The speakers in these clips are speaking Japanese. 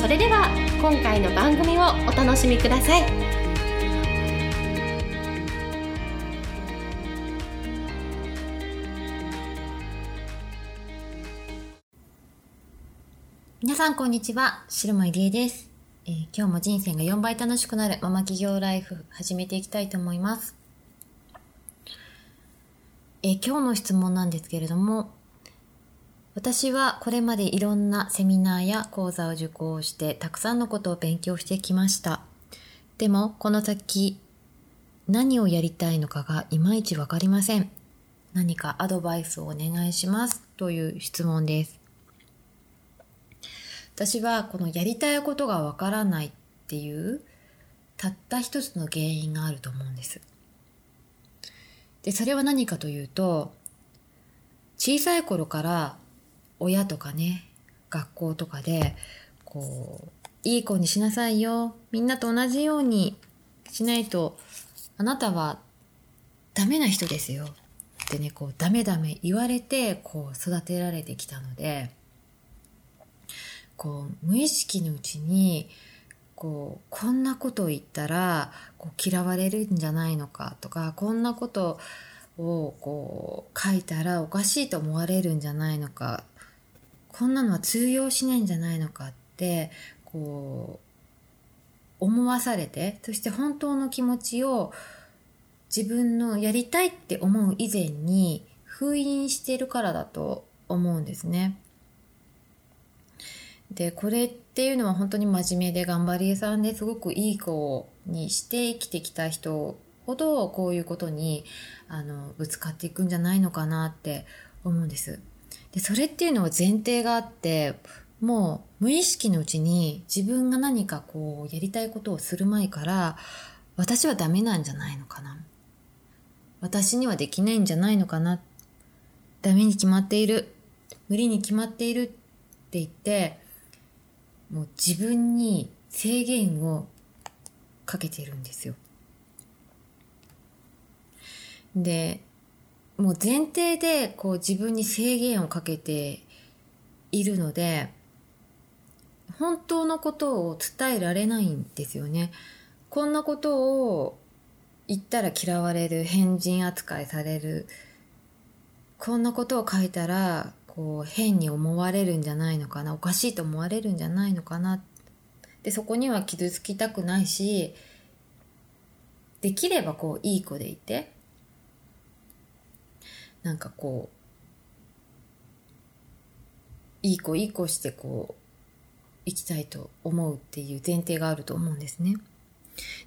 それでは今回の番組をお楽しみください。皆さんこんにちは白間入江です、えー、今日も人生が4倍楽しくなるママ企業ライフ始めていきたいと思います。えー、今日の質問なんですけれども私はこれまでいろんなセミナーや講座を受講してたくさんのことを勉強してきました。でもこの先何をやりたいのかがいまいちわかりません。何かアドバイスをお願いしますという質問です。私はこのやりたいことがわからないっていうたった一つの原因があると思うんです。で、それは何かというと小さい頃から親とかね、学校とかで、こう、いい子にしなさいよ。みんなと同じようにしないと、あなたはダメな人ですよ。ってね、こう、ダメダメ言われて、こう、育てられてきたので、こう、無意識のうちに、こう、こんなことを言ったら、こう、嫌われるんじゃないのかとか、こんなことを、こう、書いたらおかしいと思われるんじゃないのかこんなのは通用しないんじゃないのかってこう思わされてそして本当の気持ちを自分のやりたいって思う以前に封印しているからだと思うんですね。でこれっていうのは本当に真面目で頑張り屋さんですごくいい子にして生きてきた人ほどこういうことにあのぶつかっていくんじゃないのかなって思うんです。で、それっていうのは前提があって、もう無意識のうちに自分が何かこうやりたいことをする前から、私はダメなんじゃないのかな。私にはできないんじゃないのかな。ダメに決まっている。無理に決まっているって言って、もう自分に制限をかけているんですよ。で、もう前提でこう自分に制限をかけているので、本当のことを伝えられないんですよね。こんなことを言ったら嫌われる、変人扱いされる、こんなことを書いたら、こう変に思われるんじゃないのかな、おかしいと思われるんじゃないのかな。で、そこには傷つきたくないし、できればこういい子でいて、なんかこう、いい子いい子してこう、生きたいと思うっていう前提があると思うんですね。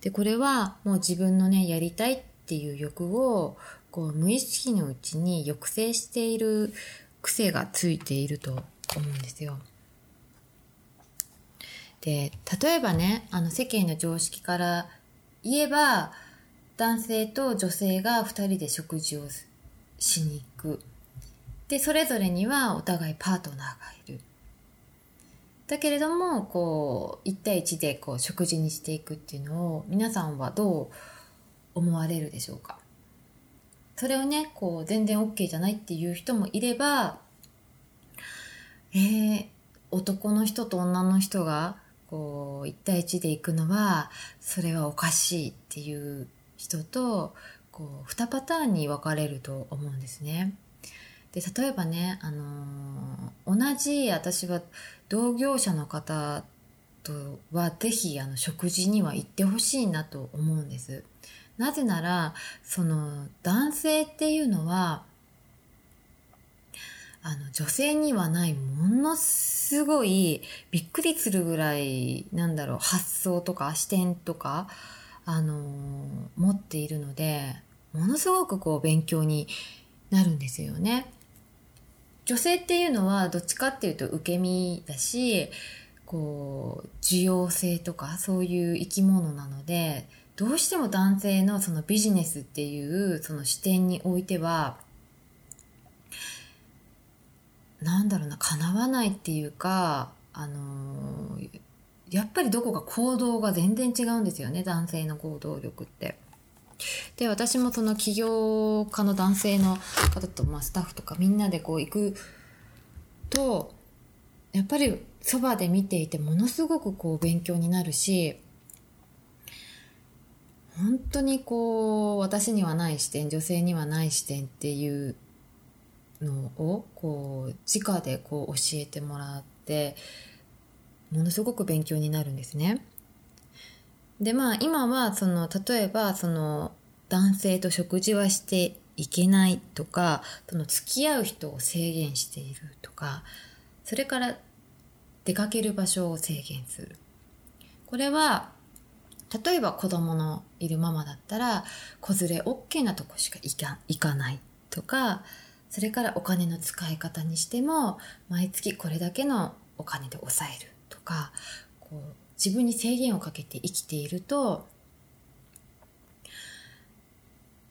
で、これはもう自分のね、やりたいっていう欲を、こう、無意識のうちに抑制している癖がついていると思うんですよ。で、例えばね、あの世間の常識から言えば、男性と女性が二人で食事をすしに行く。で、それぞれにはお互いパートナーがいる。だけれども、こう、1対1でこう食事にしていくっていうのを皆さんはどう思われるでしょうか？それをね、こう、全然 OK じゃないっていう人もいれば、えー、男の人と女の人が、こう、1対1で行くのは、それはおかしいっていう人と、こう2パターンに分かれると思うんですね。で例えばね、あのー、同じ私は同業者の方とはぜひあの食事には行ってほしいなと思うんです。なぜならその男性っていうのはあの女性にはないものすごいびっくりするぐらいなんだろう発想とか視点とかあのー、持っているのでものすごくこう勉強になるんですよね。女性っていうのはどっちかっていうと受け身だしこう需要性とかそういう生き物なのでどうしても男性のそのビジネスっていうその視点においてはなんだろうな叶わないっていうかあのーやっぱりどこか行動が全然違うんですよね男性の行動力って。で私もその起業家の男性の方と、まあ、スタッフとかみんなでこう行くとやっぱりそばで見ていてものすごくこう勉強になるし本当にこう私にはない視点女性にはない視点っていうのをこう直でこう教えてもらってものすごく勉強になるんですね。でまあ今はその例えばその男性と食事はしていけないとかその付き合う人を制限しているとかそれから出かける場所を制限する。これは例えば子供のいるママだったら子連れ OK なとこしか行かないとかそれからお金の使い方にしても毎月これだけのお金で抑えるとかこう自分に制限をかけて生きていると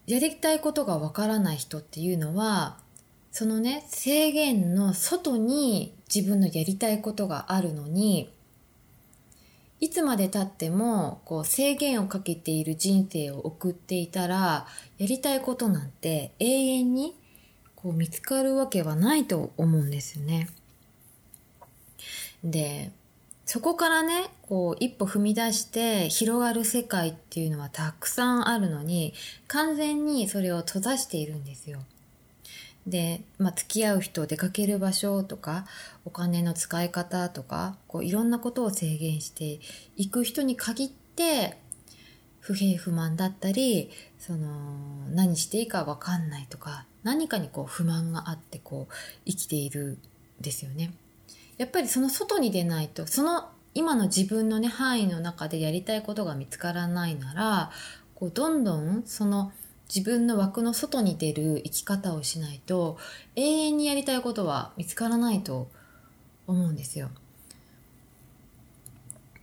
やりたいことがわからない人っていうのはそのね制限の外に自分のやりたいことがあるのにいつまでたってもこう制限をかけている人生を送っていたらやりたいことなんて永遠にこう見つかるわけはないと思うんですよね。でそこからねこう一歩踏み出して広がる世界っていうのはたくさんあるのに完全にそれを閉ざしているんですよ。で、まあ、付き合う人出かける場所とかお金の使い方とかこういろんなことを制限していく人に限って不平不満だったりその何していいか分かんないとか何かにこう不満があってこう生きているんですよね。やっぱりその外に出ないとその今の自分のね範囲の中でやりたいことが見つからないならこうどんどんその自分の枠の外に出る生き方をしないと永遠にやりたいことは見つからないと思うんですよ。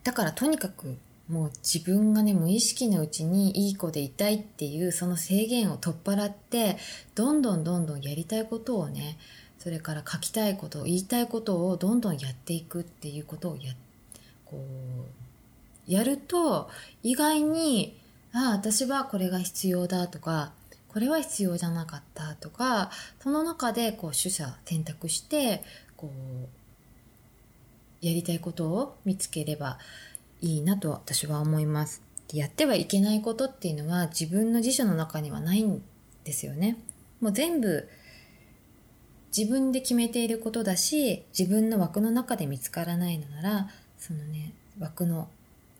だからとにかくもう自分がね無意識のうちにいい子でいたいっていうその制限を取っ払ってどんどんどんどんやりたいことをねそれから書きたいこと言いたいことをどんどんやっていくっていうことをやこうやると意外にああ私はこれが必要だとかこれは必要じゃなかったとかその中でこう取捨選択してこうやりたいことを見つければいいなと私は思います。やってはいけないことっていうのは自分の辞書の中にはないんですよね。もう全部自分で決めていることだし自分の枠の中で見つからないのならそのね枠の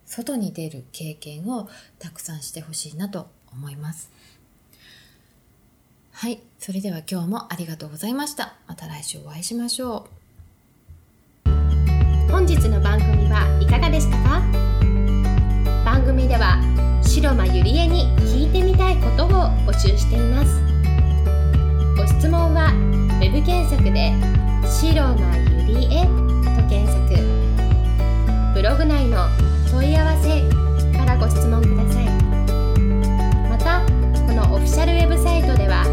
外に出る経験をたくさんしてほしいなと思います。はいそれでは今日もありがとうございました。また来週お会いしましょう。本日の番組はいかがでしたか？番組では白間ゆりえに聞いてみたいことを募集しています。Web 検索で「白間ゆりえ」と検索。ブログ内の問い合わせからご質問ください。またこのオフィシャルウェブサイトでは